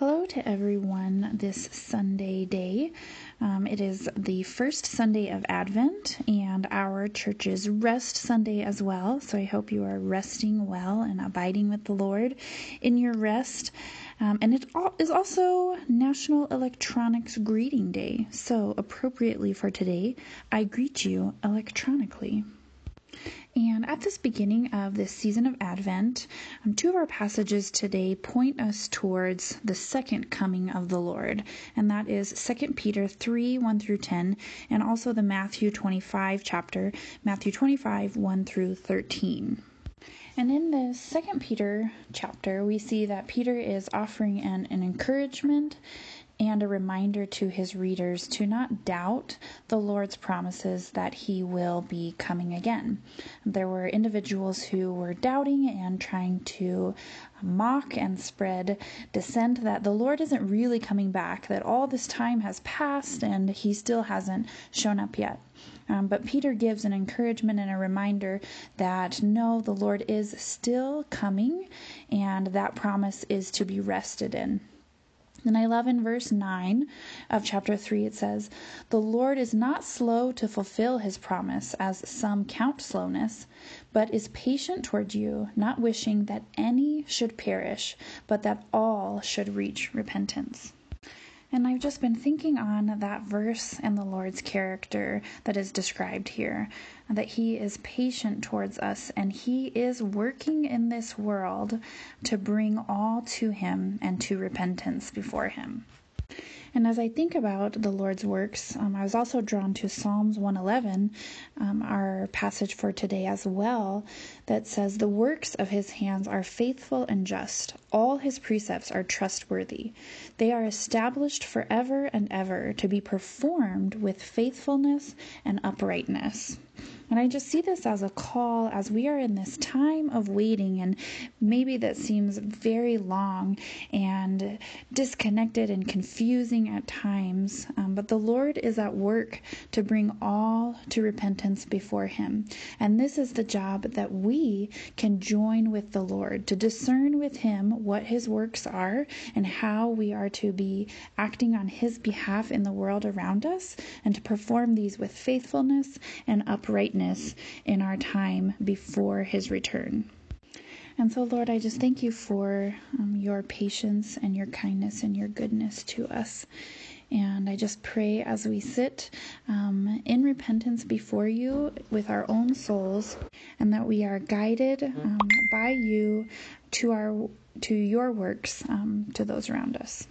Hello to everyone this Sunday day. Um, it is the first Sunday of Advent and our church's rest Sunday as well. So I hope you are resting well and abiding with the Lord in your rest. Um, and it is also National Electronics Greeting Day. So, appropriately for today, I greet you electronically. And at this beginning of this season of Advent, um, two of our passages today point us towards the second coming of the Lord, and that is 2 Peter 3 1 through 10, and also the Matthew 25 chapter, Matthew 25 1 through 13. And in this second Peter chapter, we see that Peter is offering an, an encouragement and a reminder to his readers to not doubt the Lord's promises that he will be coming again. There were individuals who were doubting and trying to mock and spread dissent that the Lord isn't really coming back, that all this time has passed and he still hasn't shown up yet. Um, but Peter gives an encouragement and a reminder that no, the Lord is still coming, and that promise is to be rested in. And I love in verse 9 of chapter 3, it says, The Lord is not slow to fulfill his promise, as some count slowness, but is patient toward you, not wishing that any should perish, but that all should reach repentance. And I've just been thinking on that verse and the Lord's character that is described here that He is patient towards us and He is working in this world to bring all to Him and to repentance before Him. And as I think about the Lord's works, um, I was also drawn to Psalms 111, um, our passage for today as well, that says, The works of his hands are faithful and just. All his precepts are trustworthy. They are established forever and ever to be performed with faithfulness and uprightness. And I just see this as a call as we are in this time of waiting, and maybe that seems very long and disconnected and confusing at times. Um, but the Lord is at work to bring all to repentance before Him. And this is the job that we can join with the Lord to discern with Him what His works are and how we are to be acting on His behalf in the world around us, and to perform these with faithfulness and uprightness in our time before his return. And so, Lord, I just thank you for um, your patience and your kindness and your goodness to us. And I just pray as we sit um, in repentance before you with our own souls, and that we are guided um, by you to our to your works um, to those around us.